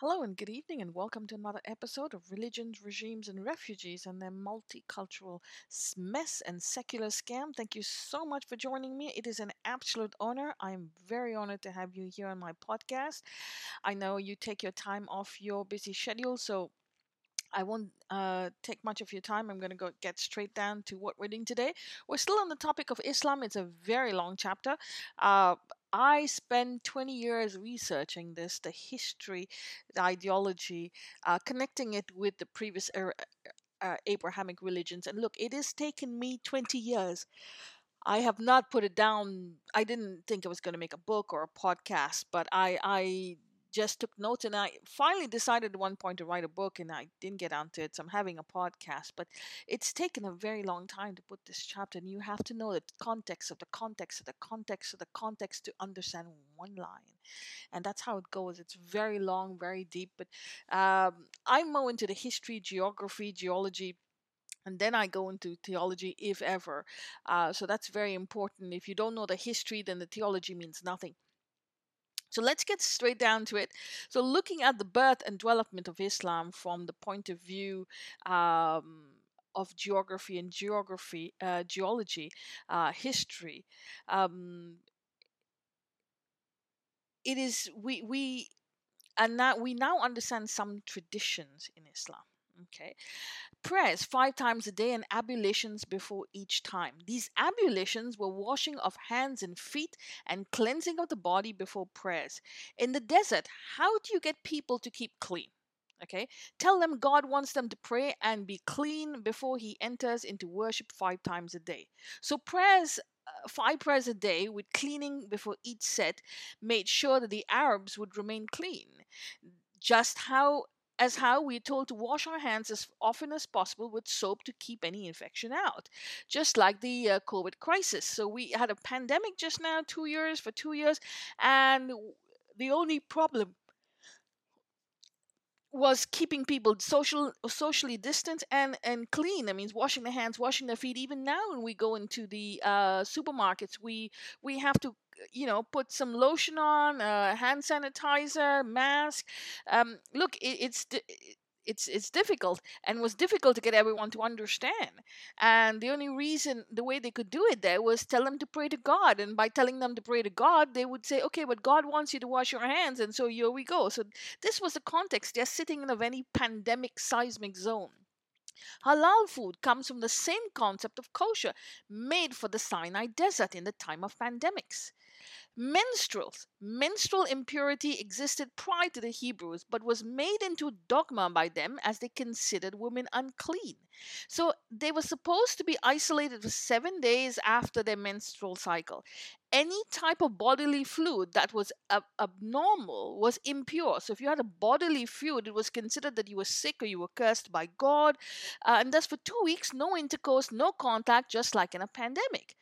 Hello and good evening, and welcome to another episode of Religions, Regimes, and Refugees and their multicultural mess and secular scam. Thank you so much for joining me. It is an absolute honor. I'm very honored to have you here on my podcast. I know you take your time off your busy schedule, so I won't uh, take much of your time. I'm going to go get straight down to what we're doing today. We're still on the topic of Islam. It's a very long chapter. Uh, I spent 20 years researching this, the history, the ideology, uh, connecting it with the previous era, uh, Abrahamic religions. And look, it has taken me 20 years. I have not put it down. I didn't think I was going to make a book or a podcast, but I, I just took notes and I finally decided at one point to write a book and I didn't get onto it. So I'm having a podcast, but it's taken a very long time to put this chapter and you have to know the context of the context of the context of the context to understand one line. And that's how it goes. It's very long, very deep, but um, I'm more into the history, geography, geology, and then I go into theology if ever. Uh, so that's very important. If you don't know the history, then the theology means nothing. So let's get straight down to it. So, looking at the birth and development of Islam from the point of view um, of geography and geography, uh, geology, uh, history, um, it is we we and now we now understand some traditions in Islam. Okay, prayers five times a day and ablutions before each time. These ablutions were washing of hands and feet and cleansing of the body before prayers. In the desert, how do you get people to keep clean? Okay, tell them God wants them to pray and be clean before He enters into worship five times a day. So, prayers uh, five prayers a day with cleaning before each set made sure that the Arabs would remain clean. Just how as how we're told to wash our hands as often as possible with soap to keep any infection out, just like the uh, COVID crisis. So we had a pandemic just now, two years for two years, and the only problem was keeping people social socially distant and and clean that means washing their hands washing their feet even now when we go into the uh, supermarkets we we have to you know put some lotion on uh, hand sanitizer mask. Um, look it, it's it's it's difficult and was difficult to get everyone to understand. And the only reason the way they could do it there was tell them to pray to god and by telling them to pray to god they would say okay but god wants you to wash your hands and so here we go. So this was the context they're sitting in a very pandemic seismic zone Halal food comes from the same concept of kosher, made for the Sinai desert in the time of pandemics. Menstruals. Menstrual impurity existed prior to the Hebrews, but was made into dogma by them as they considered women unclean. So they were supposed to be isolated for seven days after their menstrual cycle. Any type of bodily fluid that was ab- abnormal was impure. So if you had a bodily fluid, it was considered that you were sick or you were cursed by God. Uh, and thus, for two weeks, no intercourse, no contact, just like in a pandemic.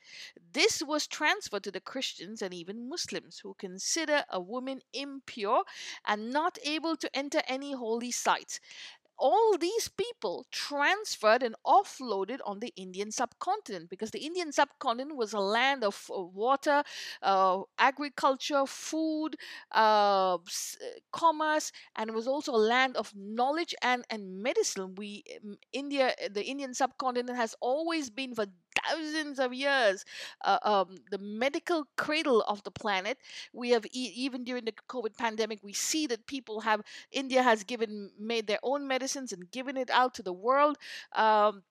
This was transferred to the Christians and even Muslims who consider a woman impure and not able to enter any holy sites all these people transferred and offloaded on the Indian subcontinent because the Indian subcontinent was a land of uh, water, uh, agriculture, food, uh, commerce, and it was also a land of knowledge and, and medicine. We India, the Indian subcontinent has always been for thousands of years uh, um, the medical cradle of the planet. We have e- even during the covid pandemic we see that people have india has given made their own medicines and given it out to the world um,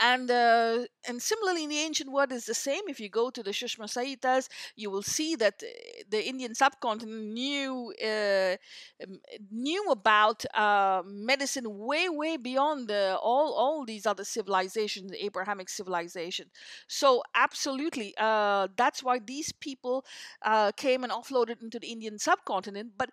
and uh, and similarly in the ancient world is the same. If you go to the Sushma Samhitas you will see that uh, the Indian subcontinent knew uh, knew about uh, medicine way way beyond all all these other civilizations the Abrahamic civilization. So absolutely uh, that's why these people uh, came and offloaded into the Indian subcontinent. But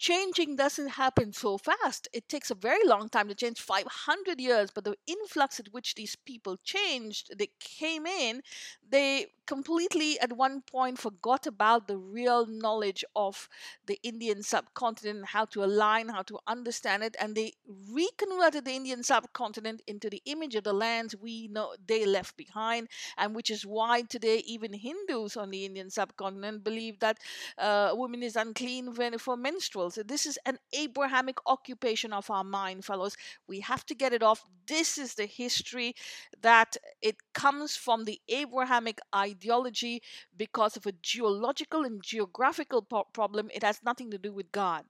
changing doesn't happen so fast. It takes a very long time to change 500 years, but the influx at which these people changed, they came in, they completely at one point forgot about the real knowledge of the Indian subcontinent, how to align, how to understand it, and they reconverted the Indian subcontinent into the image of the lands we know they left behind, and which is why today even Hindus on the Indian subcontinent believe that uh, woman is unclean when, for menstrual fellows. This is an Abrahamic occupation of our mind, fellows. We have to get it off. This is the history that it comes from the Abrahamic ideology because of a geological and geographical po- problem. It has nothing to do with God.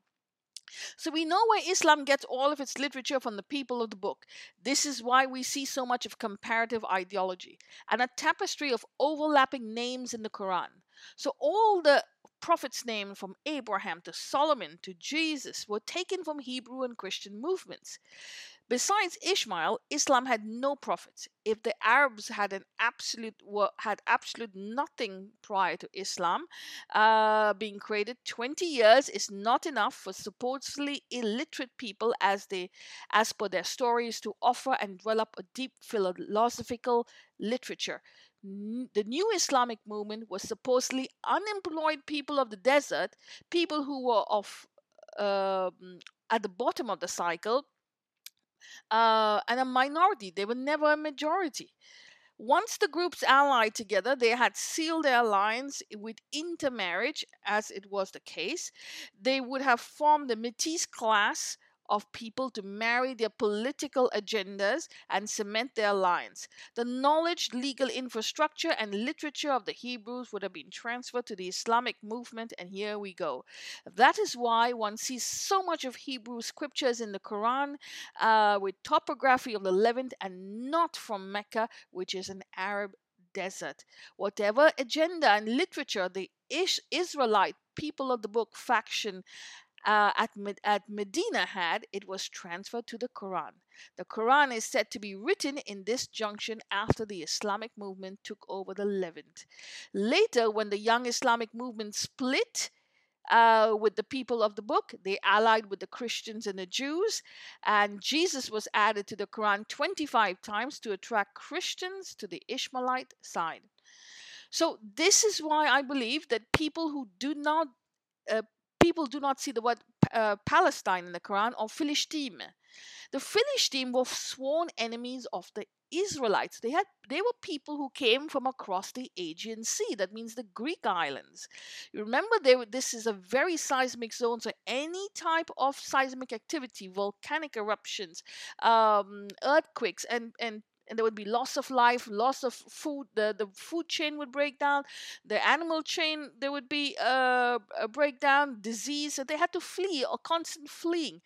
So we know where Islam gets all of its literature from the people of the book. This is why we see so much of comparative ideology and a tapestry of overlapping names in the Quran. So all the prophets' names from Abraham to Solomon to Jesus were taken from Hebrew and Christian movements. Besides Ishmael, Islam had no prophets. If the Arabs had an absolute had absolute nothing prior to Islam uh, being created, 20 years is not enough for supposedly illiterate people as they as per their stories to offer and develop a deep philosophical literature. The new Islamic movement was supposedly unemployed people of the desert, people who were of uh, at the bottom of the cycle uh, and a minority. They were never a majority. Once the groups allied together, they had sealed their alliance with intermarriage, as it was the case. They would have formed the Metis class of people to marry their political agendas and cement their alliance. The knowledge, legal infrastructure, and literature of the Hebrews would have been transferred to the Islamic movement, and here we go. That is why one sees so much of Hebrew scriptures in the Quran uh, with topography of the Levant and not from Mecca, which is an Arab desert. Whatever agenda and literature the Israelite people of the book faction uh, at, at Medina had, it was transferred to the Quran. The Quran is said to be written in this junction after the Islamic movement took over the Levant. Later, when the young Islamic movement split, uh, with the people of the book. They allied with the Christians and the Jews. And Jesus was added to the Quran 25 times to attract Christians to the Ishmaelite side. So, this is why I believe that people who do not uh, people do not see the word uh, Palestine in the Quran or Philistine. The Philistine were sworn enemies of the Israelites. They had they were people who came from across the Aegean Sea. That means the Greek islands. You remember they were, this is a very seismic zone, so any type of seismic activity, volcanic eruptions, um, earthquakes, and and and there would be loss of life, loss of food. The, the food chain would break down. The animal chain, there would be a breakdown, disease. So they had to flee, a constant fleeing.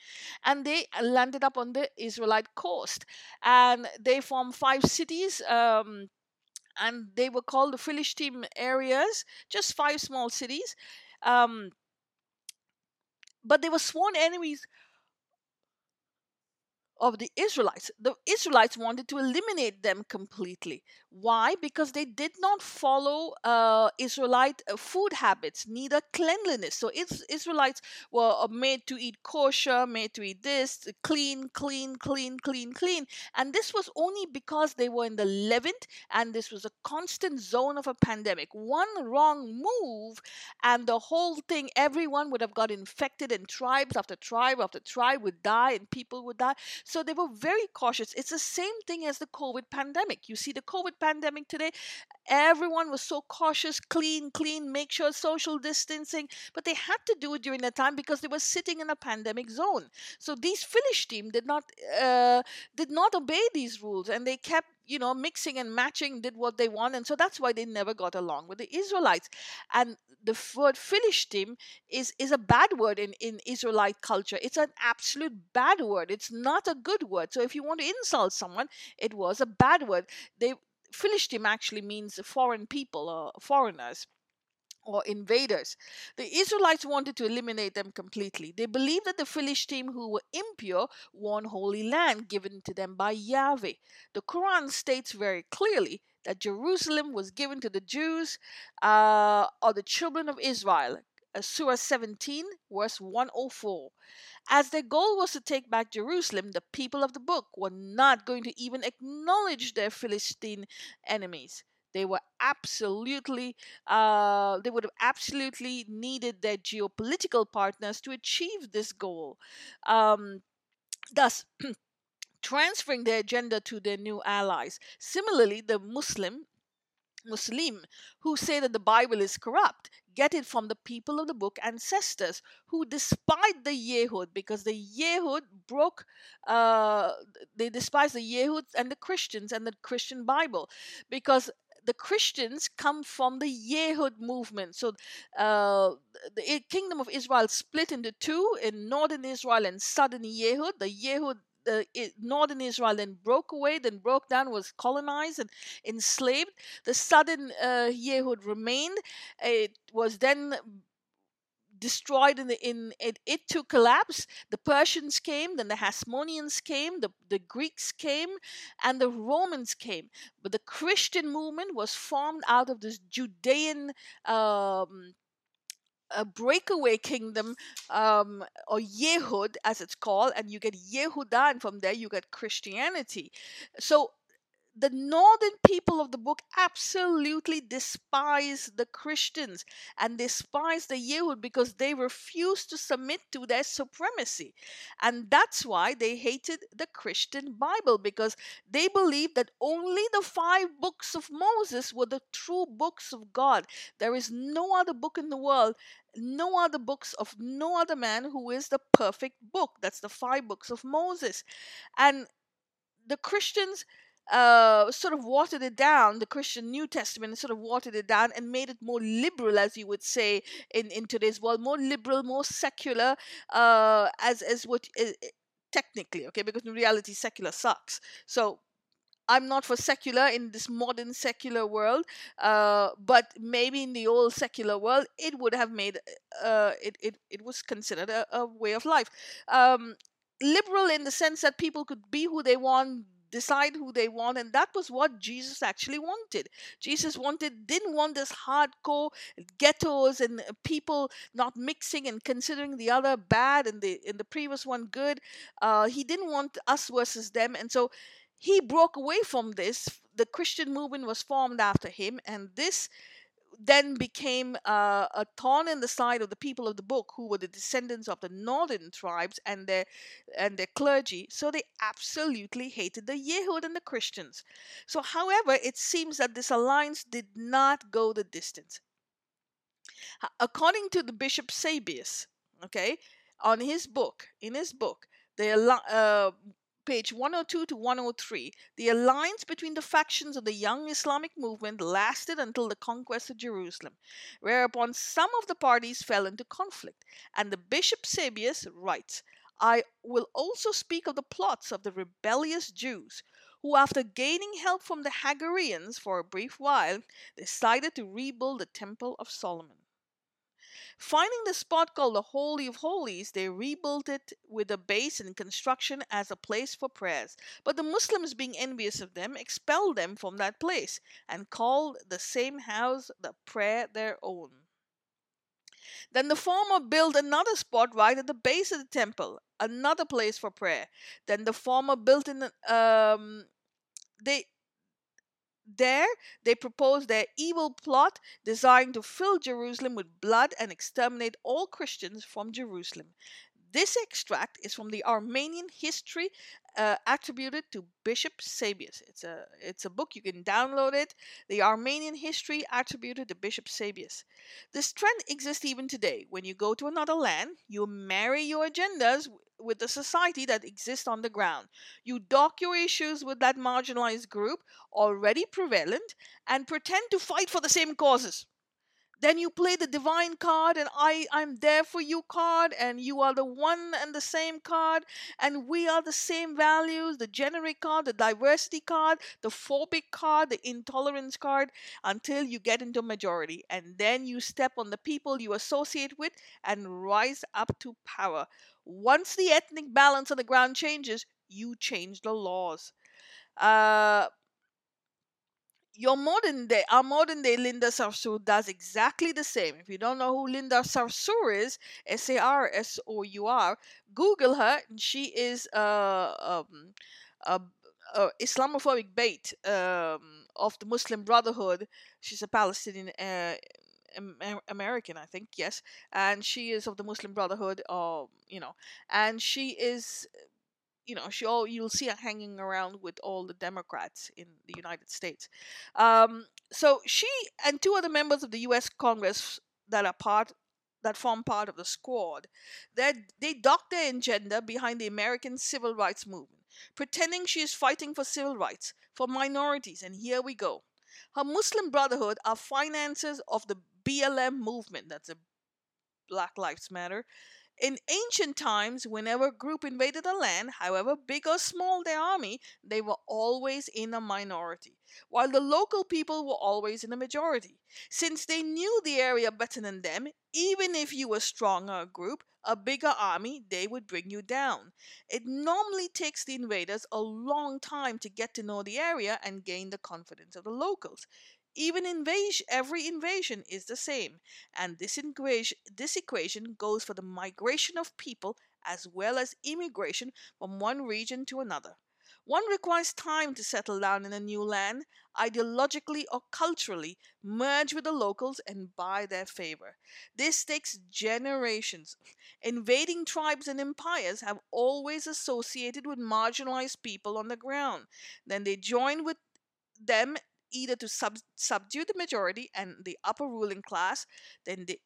And they landed up on the Israelite coast. And they formed five cities. Um, and they were called the Philistine areas, just five small cities. Um, but they were sworn enemies of the Israelites. The Israelites wanted to eliminate them completely. Why? Because they did not follow uh, Israelite uh, food habits, neither cleanliness. So Israelites were uh, made to eat kosher, made to eat this, clean, clean, clean, clean, clean. And this was only because they were in the Levant and this was a constant zone of a pandemic. One wrong move and the whole thing, everyone would have got infected and tribes after tribe after tribe would die and people would die. So they were very cautious. It's the same thing as the COVID pandemic. You see, the COVID pandemic today, everyone was so cautious, clean, clean, make sure social distancing, but they had to do it during that time because they were sitting in a pandemic zone. So these Philistine did not uh, did not obey these rules, and they kept you know mixing and matching did what they want and so that's why they never got along with the israelites. And the word philistine is is a bad word in in israelite culture. It's an absolute bad word. It's not a good word. So if you want to insult someone it was a bad word. They philistine actually means foreign people or foreigners or invaders. The Israelites wanted to eliminate them completely. They believed that the Philistines who were impure won holy land given to them by Yahweh. The Quran states very clearly that Jerusalem was given to the Jews uh, or the children of Israel. Uh, Surah 17, verse 104. As their goal was to take back Jerusalem, the people of the book were not going to even acknowledge their Philistine enemies. They were absolutely, uh, they would have absolutely needed their geopolitical partners to achieve this goal. Um, thus, transferring their agenda to their new allies. Similarly, the Muslim Muslim who say that the Bible is corrupt get it from the people of the book ancestors who despite the Yehud because the Yehud broke uh, they despise the Yehud and the Christians and the Christian Bible because the Christians come from the Yehud movement. So uh, the kingdom of Israel split into two in northern Israel and southern Yehud. The Yehud the northern Israel then broke away, then broke down, was colonized and enslaved. The southern uh, Yehud remained. It was then destroyed in the in it, it to collapse the persians came then the hasmoneans came the, the greeks came and the romans came but the christian movement was formed out of this judean um, a breakaway kingdom um, or Yehud as it's called, and you get Yehuda, and from there you get Christianity. So the northern people of the book absolutely despise the Christians and despise the Yehud because they refused to submit to their supremacy. And that's why they hated the Christian Bible because they believed that only the five books of Moses were the true books of God. There is no other book in the world no other books of no other man who is the perfect book. That's the five books of Moses. And the Christians uh, sort of watered it down, the Christian New Testament sort of watered it down and made it more liberal, as you would say in, in today's world, more liberal, more secular, uh, as as what uh, technically, okay, because in reality, secular sucks. So I'm not for secular in this modern secular world, uh, but maybe in the old secular world, it would have made uh, it, it it was considered a, a way of life. Um, liberal in the sense that people could be who they want, decide who they want and that was what jesus actually wanted. Jesus wanted didn't want this hardcore ghettos and uh, people not mixing and considering the other bad and the in the previous one good. Uh, he didn't want us versus them and so he broke away from this. The christian movement was formed after him and this then became uh, a thorn in the side of the people of the book who were the descendants of the northern tribes and their and their clergy so they absolutely hated the yehud and the christians. So however it seems that this alliance did not go the distance. According to the bishop Sebeos okay on his book in his book the uh, page 102 to 103, the alliance between the factions of the young Islamic movement lasted until the conquest of Jerusalem, whereupon some of the parties fell into conflict. And the Bishop Sebeos writes, I will also speak of the plots of the rebellious Jews, who, after gaining help from the Hagarians for a brief while, decided to rebuild the Temple of Solomon. Finding the spot called the Holy of Holies, they rebuilt it with a base and construction as a place for prayers. But the Muslims, being envious of them, expelled them from that place and called the same house the prayer their own. Then the former built another spot right at the base of the temple, another place for prayer. Then the former built in um, they there, they proposed their evil plot designed to fill Jerusalem with blood and exterminate all Christians from Jerusalem. This extract is from the Armenian history uh, attributed to Bishop Sebeos. It's a it's a book you can download it. The Armenian history attributed to Bishop Sebeos. This trend exists even today. When you go to another land, you marry your agendas with the society that exists on the ground. You dock your issues with that marginalized group already prevalent and pretend to fight for the same causes. Then you play the divine card and i i'm there for you card and you are the one and the same card and we are the same values the generic card the diversity card the phobic card the intolerance card until you get into majority. And then you step on the people you associate with and rise up to power once the ethnic balance on the ground changes you change the laws uh, your modern day, our modern day Linda Sarsour does exactly the same. If you don't know who Linda Sarsour is, S A R S O U R, Google her. and She is uh, um, a, a Islamophobic bait um, of the Muslim Brotherhood. She's a Palestinian. Uh, American, I think, yes, and she is of the Muslim Brotherhood, uh, you know, and she is you know she all you'll see her hanging around with all the Democrats in the United States. Um, so she and two other members of the U.S. Congress that are part that form part of the squad. That they dock their agenda behind the American civil rights movement, pretending she is fighting for civil rights for minorities. And here we go. Her Muslim Brotherhood are financiers of the BLM movement. That's a Black Lives Matter. In ancient times, whenever a group invaded a land, however big or small their army, they were always in a minority, while the local people were always in a majority. Since they knew the area better than them, even if you were stronger a group, a bigger army, they would bring you down. It normally takes the invaders a long time to get to know the area and gain the confidence of the locals. Even invasion, every invasion is the same, and this, equation, this equation goes for the migration of people as well as immigration from one region to another. One requires time to settle down in a new land, ideologically or culturally, merge with the locals and buy their favor. This takes generations. Invading tribes and empires have always associated with marginalized people on the ground. Then they join with them either to sub- subdue the majority and the upper ruling class, then they,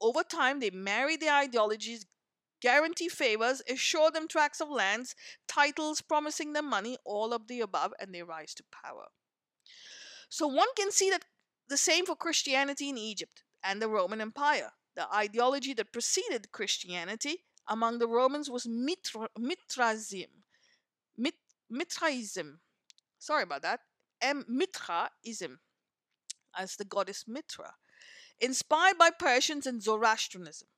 over time they marry their ideologies, guarantee favors, assure them tracts of lands, titles, promising them money, all of the above, and they rise to power. So one can see that the same for Christianity in Egypt and the Roman Empire. The ideology that preceded Christianity among the Romans was Mitra, Mithraism. Mit, Mithraism. Sorry about that. M. As the goddess Mitra, inspired by Persians and Zoroastrianism.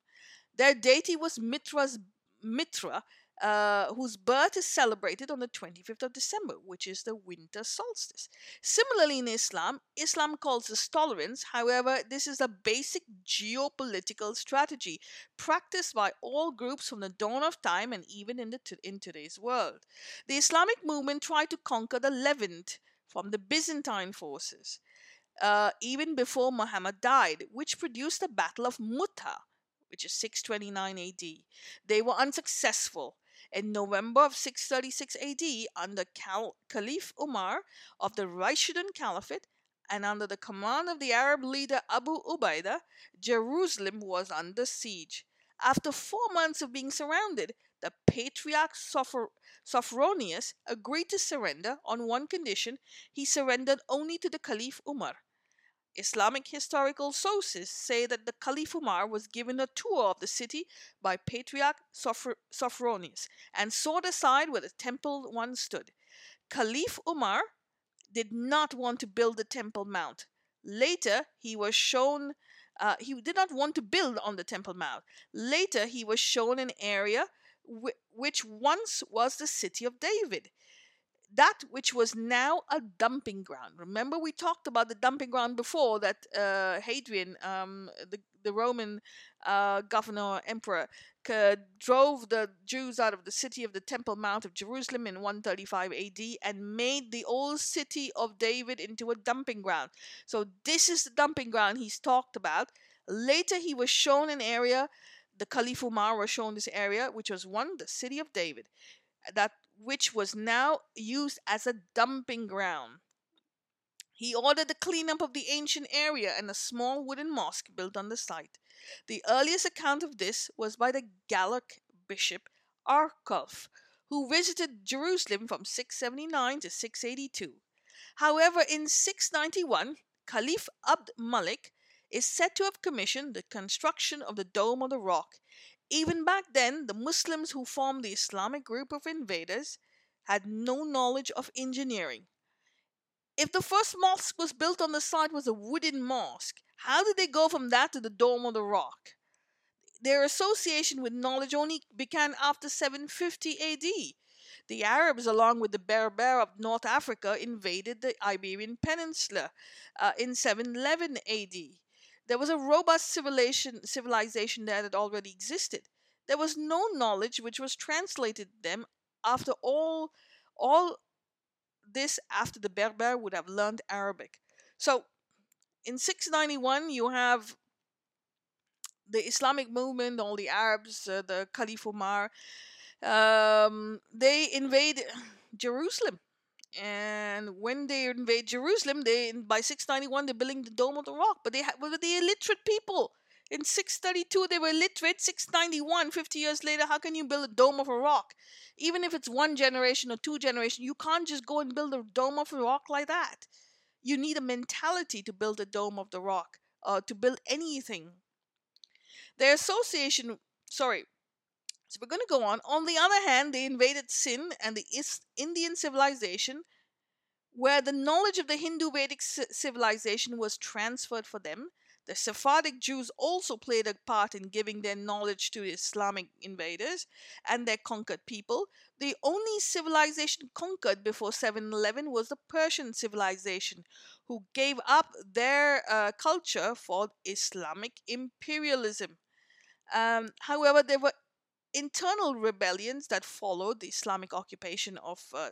Their deity was Mitra's Mitra, uh, whose birth is celebrated on the 25th of December, which is the winter solstice. Similarly, in Islam, Islam calls this tolerance. However, this is a basic geopolitical strategy practiced by all groups from the dawn of time and even in, the t- in today's world. The Islamic movement tried to conquer the Levant from the Byzantine forces, uh, even before Muhammad died, which produced the Battle of Mu'tah, which is 629 AD. They were unsuccessful. In November of 636 AD, under Cal- Caliph Umar of the Rashidun Caliphate and under the command of the Arab leader Abu Ubaidah, Jerusalem was under siege. After four months of being surrounded, the patriarch Sophr- Sophronius agreed to surrender on one condition he surrendered only to the Caliph Umar. Islamic historical sources say that the Caliph Umar was given a tour of the city by Patriarch Sophr- Sophronius and saw the aside where the temple once stood. Caliph Umar did not want to build the Temple Mount. Later, he was shown uh, he did not want to build on the Temple Mount. Later, he was shown an area which once was the city of David. That which was now a dumping ground. Remember, we talked about the dumping ground before that uh, Hadrian, um, the, the Roman uh, governor or emperor, uh, drove the Jews out of the city of the Temple Mount of Jerusalem in 135 AD and made the old city of David into a dumping ground. So, this is the dumping ground he's talked about. Later, he was shown an area the Caliph Umar was shown this area, which was one, the city of David, that which was now used as a dumping ground. He ordered the cleanup of the ancient area and a small wooden mosque built on the site. The earliest account of this was by the Gallic bishop Arculf, who visited Jerusalem from 679 to 682. However, in 691, Caliph Abd Malik is said to have commissioned the construction of the Dome of the Rock. Even back then, the Muslims who formed the Islamic group of invaders had no knowledge of engineering. If the first mosque was built on the site was a wooden mosque, how did they go from that to the Dome of the Rock? Their association with knowledge only began after 750 AD. The Arabs, along with the Berber of North Africa, invaded the Iberian Peninsula uh, in 711 AD. There was a robust civilization, civilization there that already existed. There was no knowledge which was translated to them after all all this after the Berber would have learned Arabic. So in 691 you have the Islamic movement, all the Arabs, uh, the Caliph Umar, um, they invade Jerusalem and when they invade Jerusalem, they by 691 they're building the Dome of the Rock, but they ha- were the illiterate people. In 632, they were literate. 691, 50 years later, how can you build a dome of a rock? Even if it's one generation or two generation, you can't just go and build a dome of a rock like that. You need a mentality to build a dome of the rock, uh, to build anything. Their association, sorry, so we're going to go on. On the other hand, they invaded Sindh and the East Indian civilization, where the knowledge of the Hindu Vedic civilization was transferred for them. The Sephardic Jews also played a part in giving their knowledge to Islamic invaders and their conquered people. The only civilization conquered before 711 was the Persian civilization, who gave up their uh, culture for Islamic imperialism. Um, however, there were internal rebellions that followed the Islamic occupation of uh,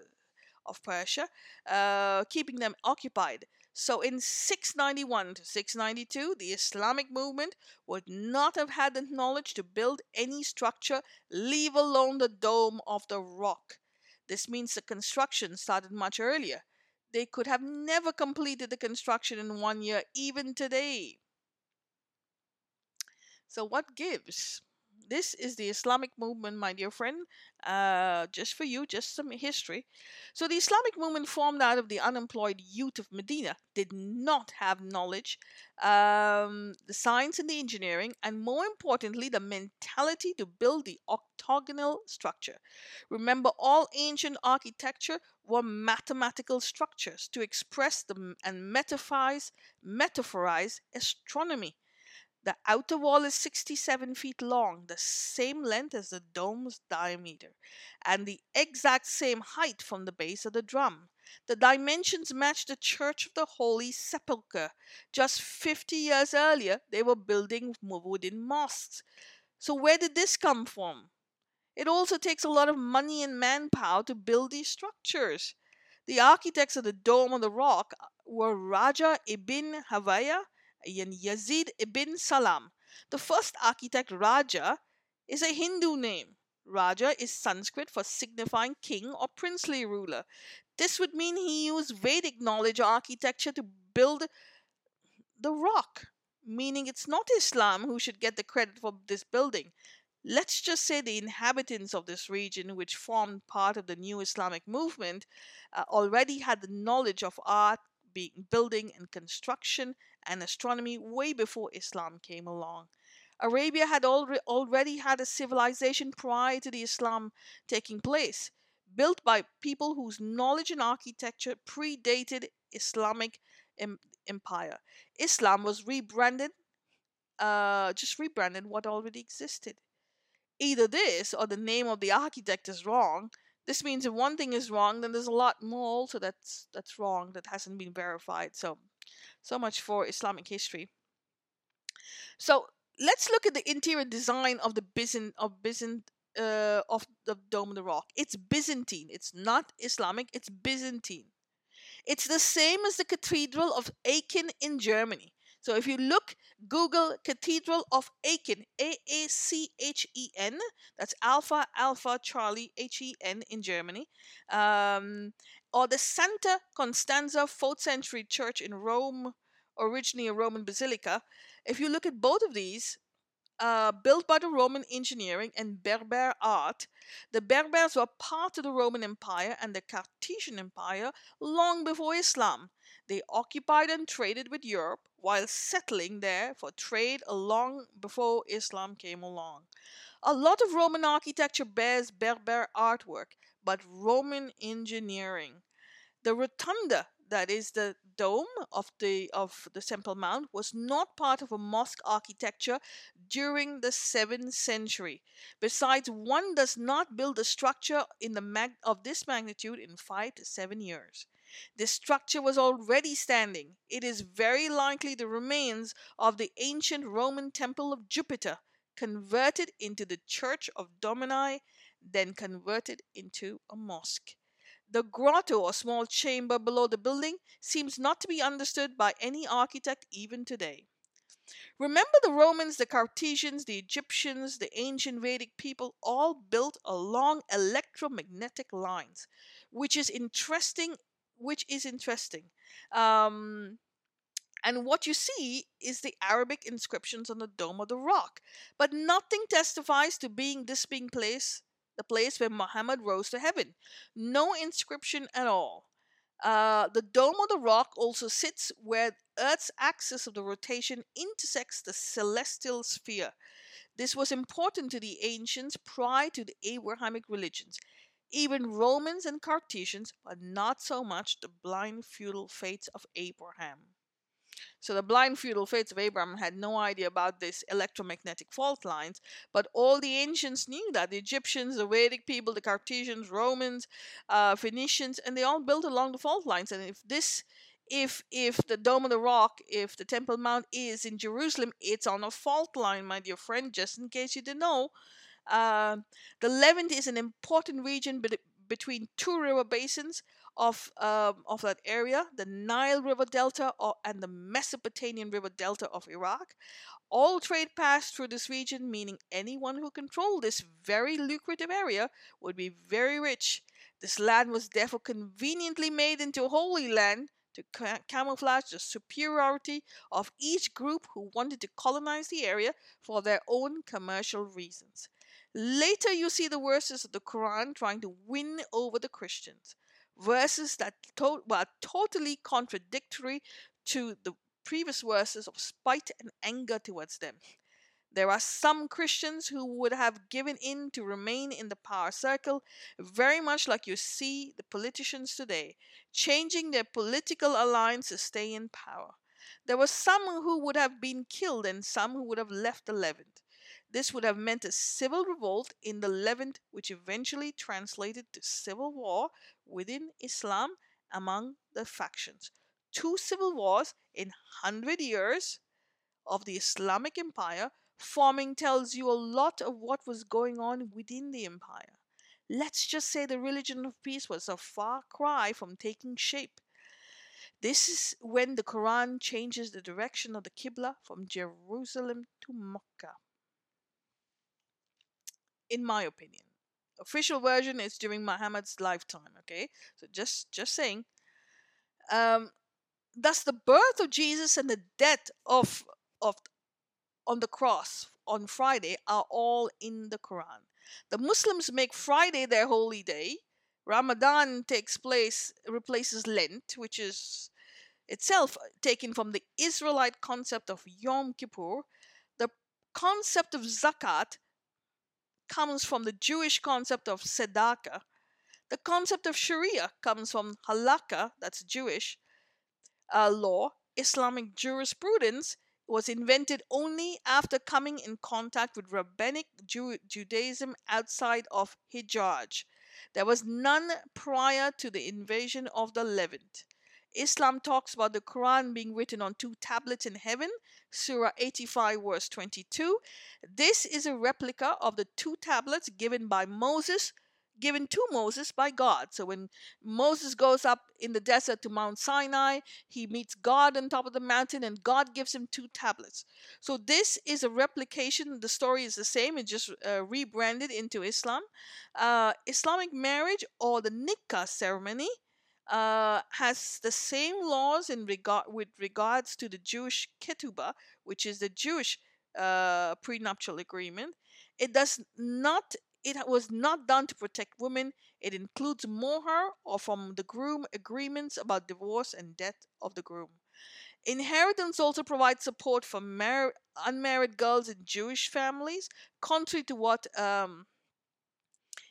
of Persia, uh, keeping them occupied. So in 691 to 692, the Islamic movement would not have had the knowledge to build any structure, leave alone the dome of the rock. This means the construction started much earlier. They could have never completed the construction in one year, even today. So, what gives? This is the Islamic movement, my dear friend. Uh, just for you, just some history. So, the Islamic movement formed out of the unemployed youth of Medina, did not have knowledge, um, the science and the engineering, and more importantly, the mentality to build the octagonal structure. Remember, all ancient architecture were mathematical structures to express the, and metaphorize, metaphorize astronomy. The outer wall is 67 feet long, the same length as the dome's diameter, and the exact same height from the base of the drum. The dimensions match the Church of the Holy Sepulchre. Just 50 years earlier, they were building wooden mosques. So, where did this come from? It also takes a lot of money and manpower to build these structures. The architects of the Dome of the Rock uh, were Raja ibn Havaya and Yazid ibn Salam. The first architect, Raja, is a Hindu name. Raja is Sanskrit for signifying king or princely ruler. This would mean he used Vedic knowledge or architecture to build the rock, meaning it's not Islam who should get the credit for this building. Let's just say the inhabitants of this region, which formed part of the new Islamic movement, uh, already had the knowledge of art, being building and construction and astronomy way before Islam came along. Arabia had al- already had a civilization prior to the Islam taking place, built by people whose knowledge and architecture predated Islamic em- empire. Islam was rebranded, uh, just rebranded what already existed. Either this or the name of the architect is wrong. This means if one thing is wrong, then there's a lot more also that's that's wrong that hasn't been verified. So so much for Islamic history. So let's look at the interior design of the Byzant of Byzant uh, of the Dome of the Rock. It's Byzantine. It's not Islamic. It's Byzantine. It's the same as the Cathedral of Aachen in Germany. So if you look, Google Cathedral of Aachen, A A C H E N. That's Alpha Alpha Charlie H E N in Germany. Um, or the Santa Constanza 4th century church in Rome, originally a Roman basilica. If you look at both of these, uh, built by the Roman engineering and Berber art, the Berbers were part of the Roman Empire and the Carthaginian Empire long before Islam. They occupied and traded with Europe while settling there for trade long before Islam came along. A lot of Roman architecture bears Berber artwork, but Roman engineering. The rotunda, that is the dome of the of the Temple Mount, was not part of a mosque architecture during the 7th century. Besides, one does not build a structure in the mag- of this magnitude in 5 to 7 years. This structure was already standing. It is very likely the remains of the ancient Roman temple of Jupiter, converted into the Church of Domini, then converted into a mosque. The grotto or small chamber below the building seems not to be understood by any architect even today. Remember the Romans, the Cartesians, the Egyptians, the ancient Vedic people all built along electromagnetic lines, which is interesting. Which is interesting. Um, And what you see is the Arabic inscriptions on the dome of the rock. But nothing testifies to being this being place the place where Muhammad rose to heaven. No inscription at all. Uh, the dome of the rock also sits where Earth's axis of the rotation intersects the celestial sphere. This was important to the ancients prior to the Abrahamic religions. Even Romans and Cartesians, but not so much the blind feudal faiths of Abraham. So the blind feudal faiths of Abraham had no idea about this electromagnetic fault lines, but all the ancients knew that the Egyptians, the Vedic people, the Cartesians, Romans, uh, Phoenicians, and they all built along the fault lines. And if this if if the dome of the rock if the temple mount is in jerusalem it's on a fault line my dear friend just in case you didn't know uh, the levant is an important region be- between two river basins of um, of that area, the Nile River Delta or, and the Mesopotamian River Delta of Iraq. All trade passed through this region, meaning anyone who controlled this very lucrative area would be very rich. This land was therefore conveniently made into a holy land to ca- camouflage the superiority of each group who wanted to colonize the area for their own commercial reasons. Later, you see the verses of the Quran trying to win over the Christians verses that to- were totally contradictory to the previous verses of spite and anger towards them. There are some Christians who would have given in to remain in the power circle, very much like you see the politicians today, changing their political alliance to stay in power. There were some who would have been killed and some who would have left the Levant. This would have meant a civil revolt in the Levant, which eventually translated to civil war within Islam among the factions. Two civil wars in 100 years of the Islamic Empire forming tells you a lot of what was going on within the empire. Let's just say the religion of peace was a far cry from taking shape. This is when the Quran changes the direction of the Qibla from Jerusalem to Mecca in my opinion. Official version is during Muhammad's lifetime. Okay, so just just saying. Um, thus, the birth of Jesus and the death of of on the cross on Friday are all in the Quran. The Muslims make Friday their holy day. Ramadan takes place replaces Lent, which is itself taken from the Israelite concept of Yom Kippur. The concept of zakat comes from the Jewish concept of tzedakah. The concept of Sharia comes from halakha, that's Jewish uh, law. Islamic jurisprudence was invented only after coming in contact with rabbinic Jew- Judaism outside of Hijaz. There was none prior to the invasion of the Levant. Islam talks about the Quran being written on two tablets in heaven, Surah 85, verse 22. This is a replica of the two tablets given by Moses, given to Moses by God. So when Moses goes up in the desert to Mount Sinai, he meets God on top of the mountain, and God gives him two tablets. So this is a replication. The story is the same, it's just uh, rebranded into Islam. Uh, Islamic marriage or the nikah ceremony uh, has the same laws in regard with regards to the Jewish ketubah, which is the Jewish uh, prenuptial agreement. It does not. It was not done to protect women. It includes moher or from the groom agreements about divorce and death of the groom. Inheritance also provides support for mar- unmarried girls in Jewish families, contrary to what um,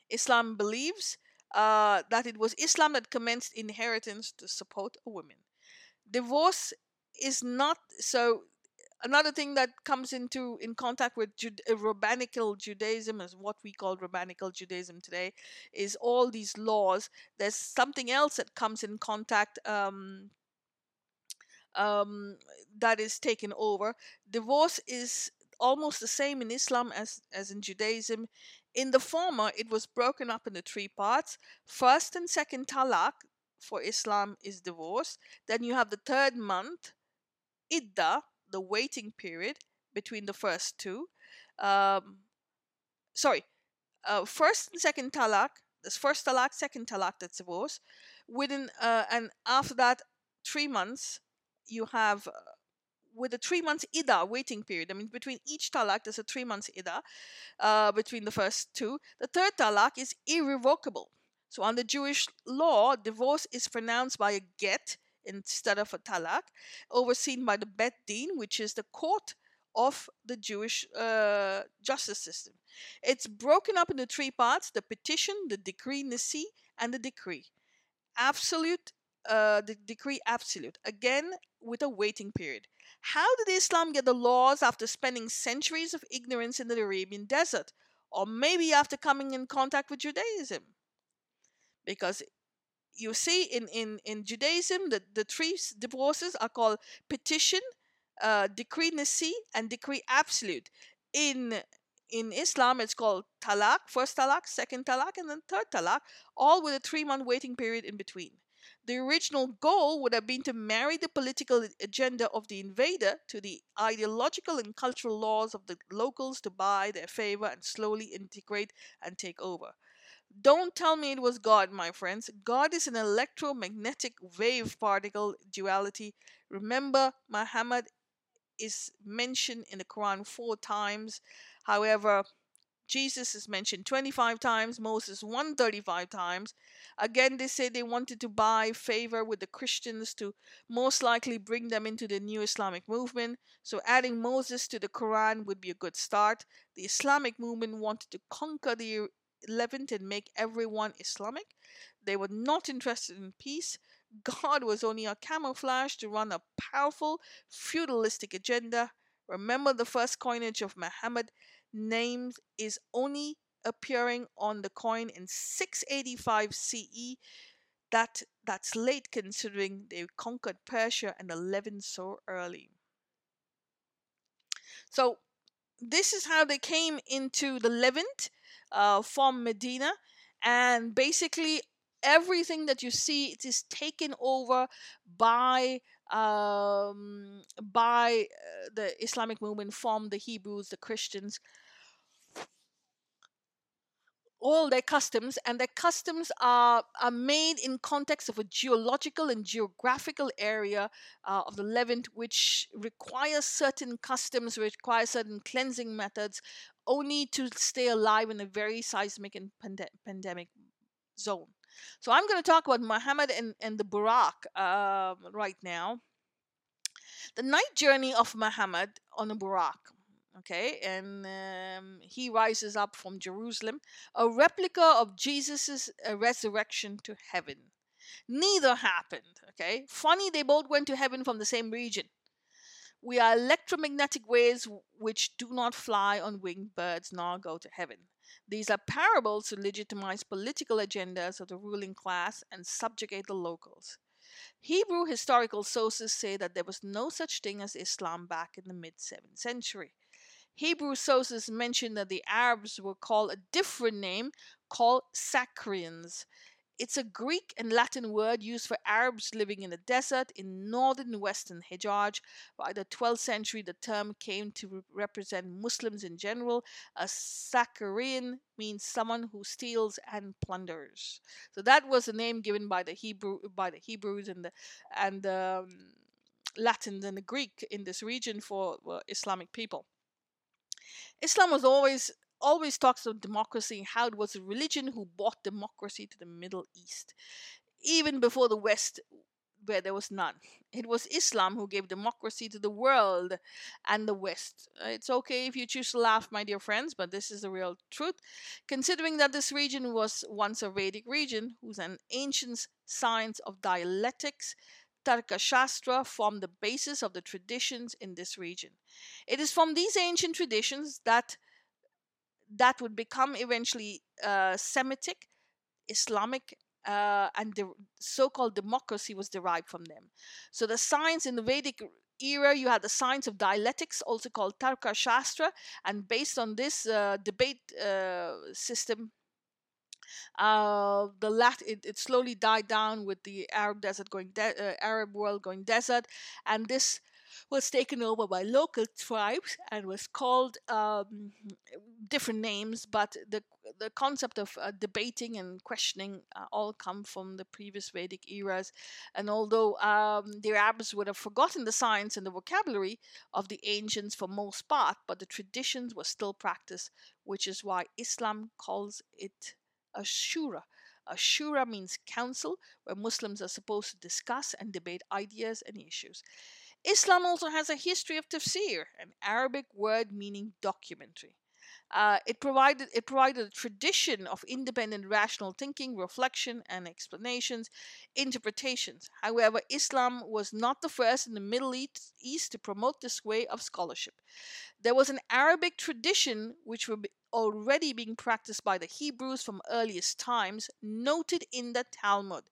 Islam believes uh, that it was Islam that commenced inheritance to support a woman. Divorce is not so. Another thing that comes into in contact with Jude, uh, rabbinical Judaism, is what we call rabbinical Judaism today, is all these laws. There's something else that comes in contact um, um, that is taken over. Divorce is almost the same in Islam as, as in Judaism. In the former, it was broken up into three parts. First and second talaq for Islam is divorce. Then you have the third month, idda, the waiting period between the first two. Um, sorry, uh, first and second talaq. This first talaq, second talaq, that's divorce. Within uh, and after that, three months, you have uh, with a three months ida waiting period. I mean, between each talak, there's a three months ida uh, between the first two. The third talak is irrevocable. So, under Jewish law, divorce is pronounced by a get instead of a talak, overseen by the Bet Din, which is the court of the Jewish uh, justice system. It's broken up into three parts the petition, the decree nisi, and the decree. Absolute, uh, the decree absolute. Again, with a waiting period. How did Islam get the laws after spending centuries of ignorance in the Arabian desert? Or maybe after coming in contact with Judaism? Because you see, in, in, in Judaism, the, the three divorces are called petition, uh, decree nisi, and decree absolute. In in Islam, it's called talak, first talak, second talak, and then third talak, all with a three month waiting period in between. The original goal would have been to marry the political agenda of the invader to the ideological and cultural laws of the locals to buy their favor and slowly integrate and take over. Don't tell me it was God, my friends. God is an electromagnetic wave particle duality. Remember, Muhammad is mentioned in the Quran four times. However, Jesus is mentioned 25 times, Moses 135 times. Again, they say they wanted to buy favor with the Christians to most likely bring them into the new Islamic movement. So, adding Moses to the Quran would be a good start. The Islamic movement wanted to conquer the Levant and make everyone Islamic. They were not interested in peace. God was only a camouflage to run a powerful feudalistic agenda. Remember the first coinage of Muhammad names is only appearing on the coin in 685 CE. That that's late considering they conquered Persia and the Levant so early. So this is how they came into the Levant uh, from Medina, and basically everything that you see it is taken over by um, by uh, the Islamic movement from the Hebrews, the Christians, all their customs and their customs are, are made in context of a geological and geographical area uh, of the levant which requires certain customs requires certain cleansing methods only to stay alive in a very seismic and pande- pandemic zone. So i'm going to talk about muhammad and, and the Buraq uh, right now. The night journey of muhammad on the Buraq okay and um, he rises up from jerusalem a replica of jesus' uh, resurrection to heaven. Neither happened okay? Funny they both went to heaven from the same region. We are electromagnetic waves which do not fly on winged birds nor go to heaven. These are parables to legitimize political agendas of the ruling class and subjugate the locals. Hebrew historical sources say that there was no such thing as Islam back in the mid 7th century. Hebrew sources mention that the Arabs were called a different name called Sacrians. It's a Greek and Latin word used for Arabs living in the desert in northern western Hijaz. By the 12th century, the term came to re- represent Muslims in general. A Saccarian means someone who steals and plunders. So that was the name given by the Hebrew by the Hebrews and the and the um, Latins and the Greek in this region for well, Islamic people. Islam was always always talks of democracy, and how it was a religion who brought democracy to the Middle East, even before the West, where there was none. It was Islam who gave democracy to the world and the West. It's okay if you choose to laugh, my dear friends, but this is the real truth. Considering that this region was once a Vedic region, whose an ancient science of dialectics, Tarka Shastra formed the basis of the traditions in this region. It is from these ancient traditions that that would become eventually uh, Semitic, Islamic, uh, and the so-called democracy was derived from them. So the science in the Vedic era, you had the science of dialectics, also called Tarka Shastra, and based on this uh, debate uh, system, uh, the lat it, it slowly died down with the Arab desert going de- uh, Arab world going desert, and this was taken over by local tribes and was called um, different names, but the the concept of uh, debating and questioning uh, all come from the previous Vedic eras. And although um, the Arabs would have forgotten the science and the vocabulary of the ancients for most part, but the traditions were still practiced, which is why Islam calls it a shura. A shura means council, where Muslims are supposed to discuss and debate ideas and issues. Islam also has a history of tafsir, an Arabic word meaning documentary. Uh, it provided it provided a tradition of independent rational thinking, reflection, and explanations, interpretations. However, Islam was not the first in the Middle East to promote this way of scholarship. There was an Arabic tradition which already being practiced by the Hebrews from earliest times, noted in the Talmud,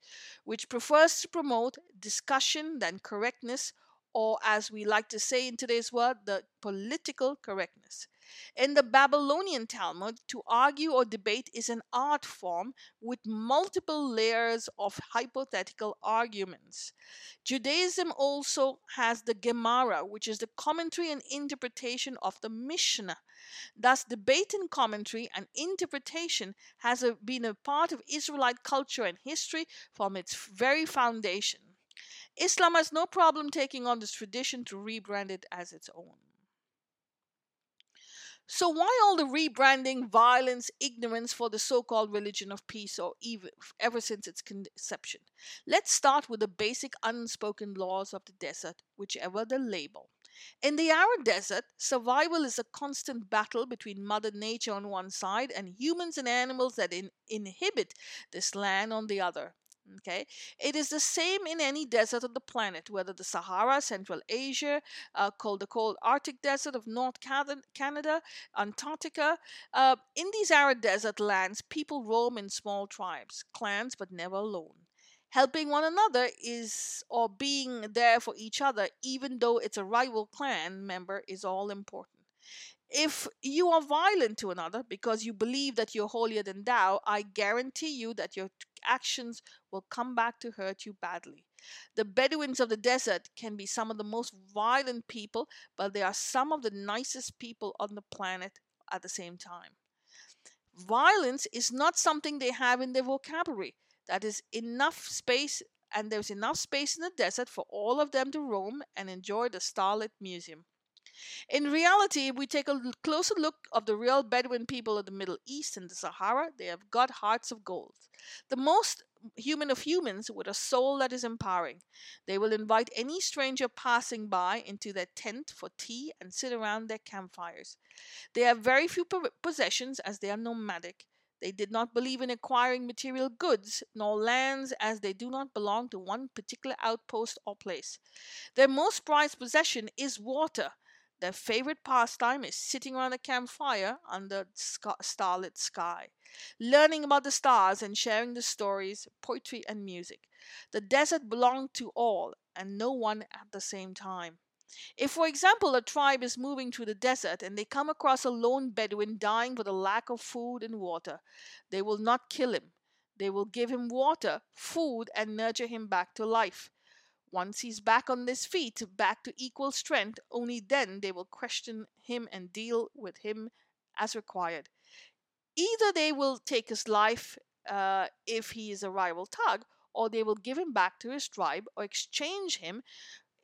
which prefers to promote discussion than correctness or as we like to say in today's word, the political correctness. In the Babylonian Talmud, to argue or debate is an art form with multiple layers of hypothetical arguments. Judaism also has the Gemara, which is the commentary and interpretation of the Mishnah. Thus, debate and commentary and interpretation has a, been a part of Israelite culture and history from its very foundation. Islam has no problem taking on this tradition to rebrand it as its own. So, why all the rebranding, violence, ignorance for the so called religion of peace, or even ever since its conception? Let's start with the basic unspoken laws of the desert, whichever the label. In the arid desert, survival is a constant battle between Mother Nature on one side and humans and animals that in- inhabit this land on the other. Okay, it is the same in any desert of the planet, whether the Sahara, Central Asia, uh, called the cold Arctic desert of North Canada, Antarctica. Uh, in these arid desert lands, people roam in small tribes, clans, but never alone. Helping one another is, or being there for each other, even though it's a rival clan member, is all important. If you are violent to another because you believe that you're holier than thou, I guarantee you that your actions will come back to hurt you badly. The Bedouins of the desert can be some of the most violent people, but they are some of the nicest people on the planet at the same time. Violence is not something they have in their vocabulary. That is enough space, and there's enough space in the desert for all of them to roam and enjoy the starlit museum. In reality, if we take a closer look of the real Bedouin people of the Middle East and the Sahara, they have got hearts of gold. The most human of humans with a soul that is empowering. They will invite any stranger passing by into their tent for tea and sit around their campfires. They have very few possessions as they are nomadic. They did not believe in acquiring material goods nor lands as they do not belong to one particular outpost or place. Their most prized possession is water, their favorite pastime is sitting around a campfire under starlit sky, learning about the stars and sharing the stories, poetry, and music. The desert belonged to all and no one at the same time. If, for example, a tribe is moving through the desert and they come across a lone Bedouin dying for the lack of food and water, they will not kill him. They will give him water, food, and nurture him back to life. Once he's back on his feet, back to equal strength, only then they will question him and deal with him as required. Either they will take his life uh, if he is a rival thug, or they will give him back to his tribe or exchange him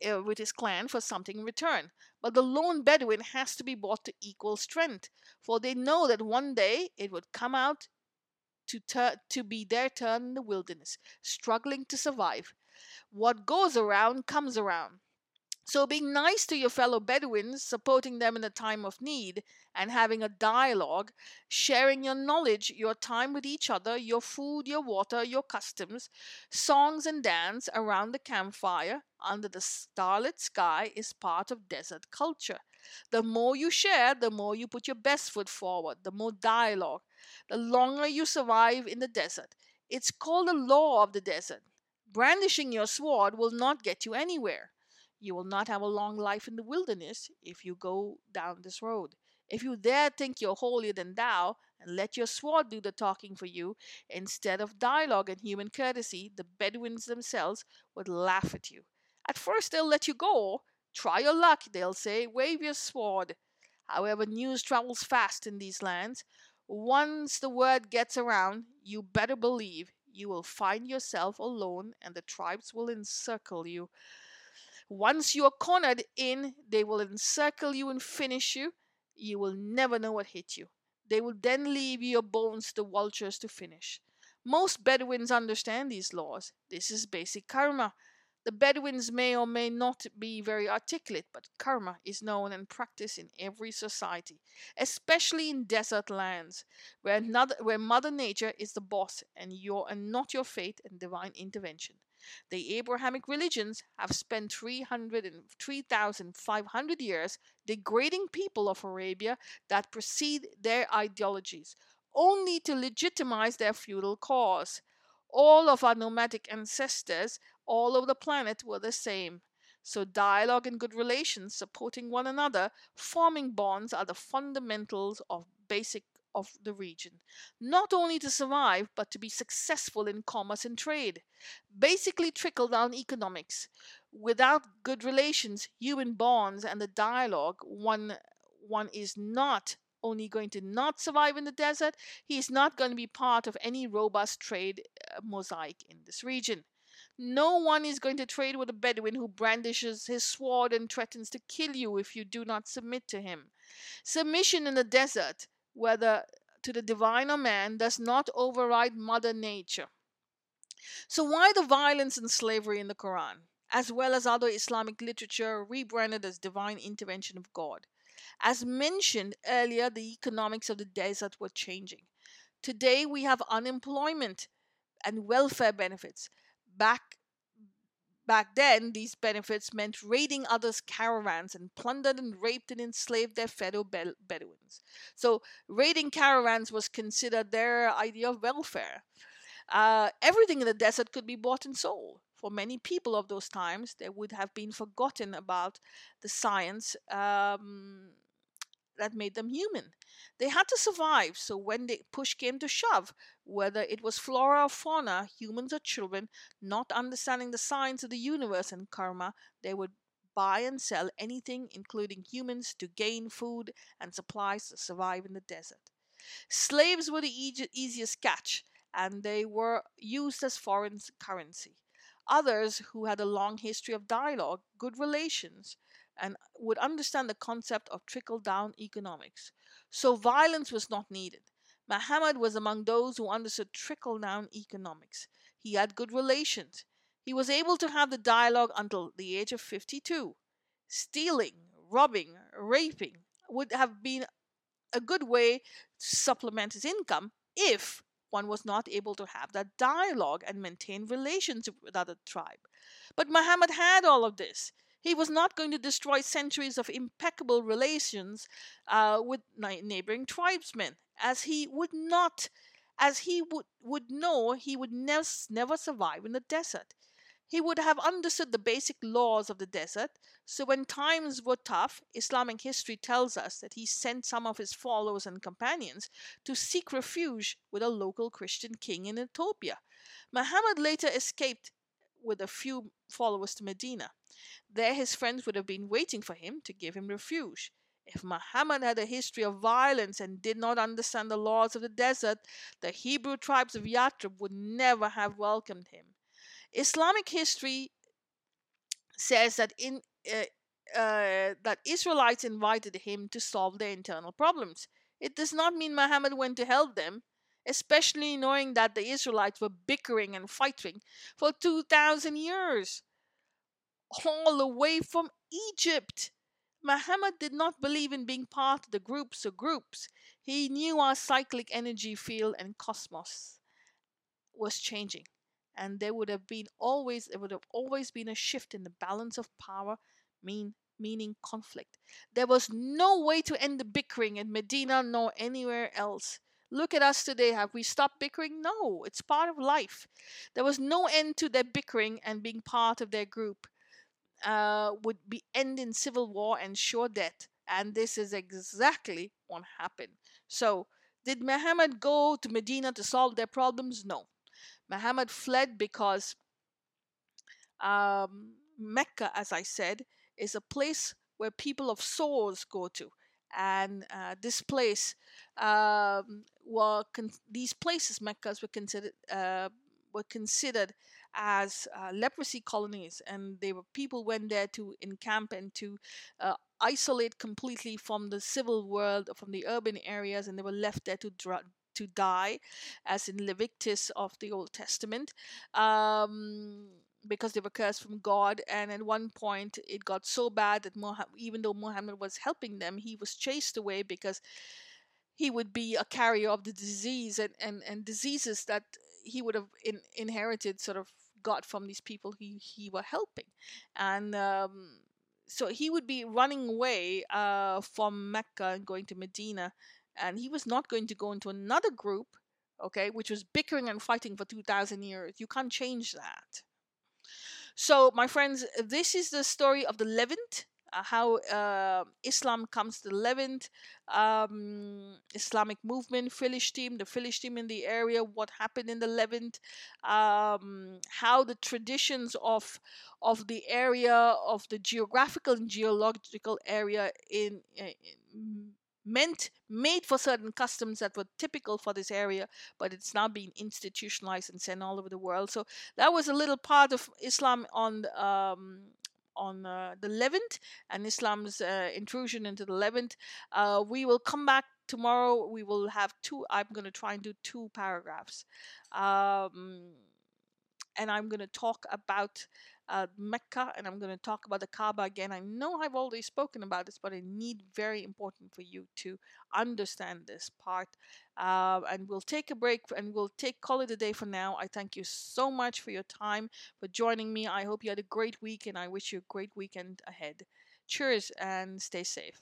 uh, with his clan for something in return. But the lone Bedouin has to be brought to equal strength, for they know that one day it would come out to, ter- to be their turn in the wilderness, struggling to survive. What goes around comes around. So, being nice to your fellow Bedouins, supporting them in a time of need, and having a dialogue, sharing your knowledge, your time with each other, your food, your water, your customs, songs and dance around the campfire under the starlit sky is part of desert culture. The more you share, the more you put your best foot forward, the more dialogue, the longer you survive in the desert. It's called the law of the desert. Brandishing your sword will not get you anywhere. You will not have a long life in the wilderness if you go down this road. If you dare think you're holier than thou and let your sword do the talking for you, instead of dialogue and human courtesy, the Bedouins themselves would laugh at you. At first, they'll let you go, Try your luck, they'll say. Wave your sword. However, news travels fast in these lands. Once the word gets around, you better believe you will find yourself alone and the tribes will encircle you. Once you are cornered in, they will encircle you and finish you. You will never know what hit you. They will then leave your bones to the vultures to finish. Most Bedouins understand these laws. This is basic karma. The Bedouins may or may not be very articulate, but karma is known and practiced in every society, especially in desert lands, where, another, where Mother Nature is the boss and, your, and not your fate and divine intervention. The Abrahamic religions have spent 3,500 years degrading people of Arabia that precede their ideologies, only to legitimize their feudal cause. All of our nomadic ancestors all over the planet were the same. So, dialogue and good relations, supporting one another, forming bonds are the fundamentals of basic of the region, not only to survive, but to be successful in commerce and trade. Basically, trickle down economics. Without good relations, human bonds, and the dialogue, one, one is not only going to not survive in the desert, he is not going to be part of any robust trade uh, mosaic in this region. No one is going to trade with a Bedouin who brandishes his sword and threatens to kill you if you do not submit to him. Submission in the desert, whether to the divine or man, does not override Mother Nature. So, why the violence and slavery in the Quran, as well as other Islamic literature rebranded as divine intervention of God? As mentioned earlier, the economics of the desert were changing. Today, we have unemployment and welfare benefits back back then these benefits meant raiding others' caravans and plundered and raped and enslaved their fellow Bedouins. So raiding caravans was considered their idea of welfare. Uh, everything in the desert could be bought and sold. For many people of those times, they would have been forgotten about the science um, that made them human. They had to survive, so when the push came to shove, whether it was flora or fauna, humans or children, not understanding the science of the universe and karma, they would buy and sell anything, including humans, to gain food and supplies to survive in the desert. Slaves were the e- easiest catch, and they were used as foreign currency. Others who had a long history of dialogue, good relations, and would understand the concept of trickle down economics. So violence was not needed. Muhammad was among those who understood trickle down economics. He had good relations. He was able to have the dialogue until the age of 52. Stealing, robbing, raping would have been a good way to supplement his income if one was not able to have that dialogue and maintain relations with other tribe. But Muhammad had all of this. He was not going to destroy centuries of impeccable relations uh, with neighboring tribesmen, as he would not, as he would, would know he would never, never survive in the desert. He would have understood the basic laws of the desert, so when times were tough, Islamic history tells us that he sent some of his followers and companions to seek refuge with a local Christian king in Ethiopia. Muhammad later escaped with a few followers to Medina. There his friends would have been waiting for him to give him refuge. If Muhammad had a history of violence and did not understand the laws of the desert, the Hebrew tribes of Yathrib would never have welcomed him. Islamic history says that in uh, uh, that Israelites invited him to solve their internal problems. It does not mean Muhammad went to help them, especially knowing that the Israelites were bickering and fighting for 2,000 years all the way from Egypt. Muhammad did not believe in being part of the groups or groups. He knew our cyclic energy field and cosmos was changing. And there would have been always there would have always been a shift in the balance of power, mean meaning conflict. There was no way to end the bickering in Medina nor anywhere else. Look at us today. Have we stopped bickering? No, it's part of life. There was no end to their bickering and being part of their group uh, would be end in civil war and sure death. And this is exactly what happened. So, did Muhammad go to Medina to solve their problems? No. Muhammad fled because um, Mecca, as I said, is a place where people of sores go to. And uh, this place um, were con- these places, Meccas, were considered uh, were considered as uh, leprosy colonies, and they were people went there to encamp and to uh, isolate completely from the civil world, from the urban areas, and they were left there to dr- to die, as in Leviticus of the Old Testament. Um, because they were cursed from God. And at one point, it got so bad that even though Muhammad was helping them, he was chased away because he would be a carrier of the disease and, and, and diseases that he would have in, inherited sort of got from these people he, he were helping. And um, so he would be running away uh, from Mecca and going to Medina. And he was not going to go into another group, okay, which was bickering and fighting for 2,000 years. You can't change that. So, my friends, this is the story of the Levant, uh, how uh, Islam comes to Levant, um, Islamic movement, Philistine, the Philistine in the area, what happened in the Levant, um, how the traditions of of the area of the geographical and geological area in, in meant made for certain customs that were typical for this area, but it's now being institutionalized and sent all over the world. So that was a little part of Islam on um, on uh, the Levant and Islam's uh, intrusion into the Levant. Uh, we will come back tomorrow. We will have two. I'm going to try and do two paragraphs, um, and I'm going to talk about uh, Mecca, and I'm going to talk about the Kaaba again. I know I've already spoken about this, but I need very important for you to understand this part. Uh, and we'll take a break and we'll take call it a day for now. I thank you so much for your time for joining me. I hope you had a great week, and I wish you a great weekend ahead. Cheers and stay safe.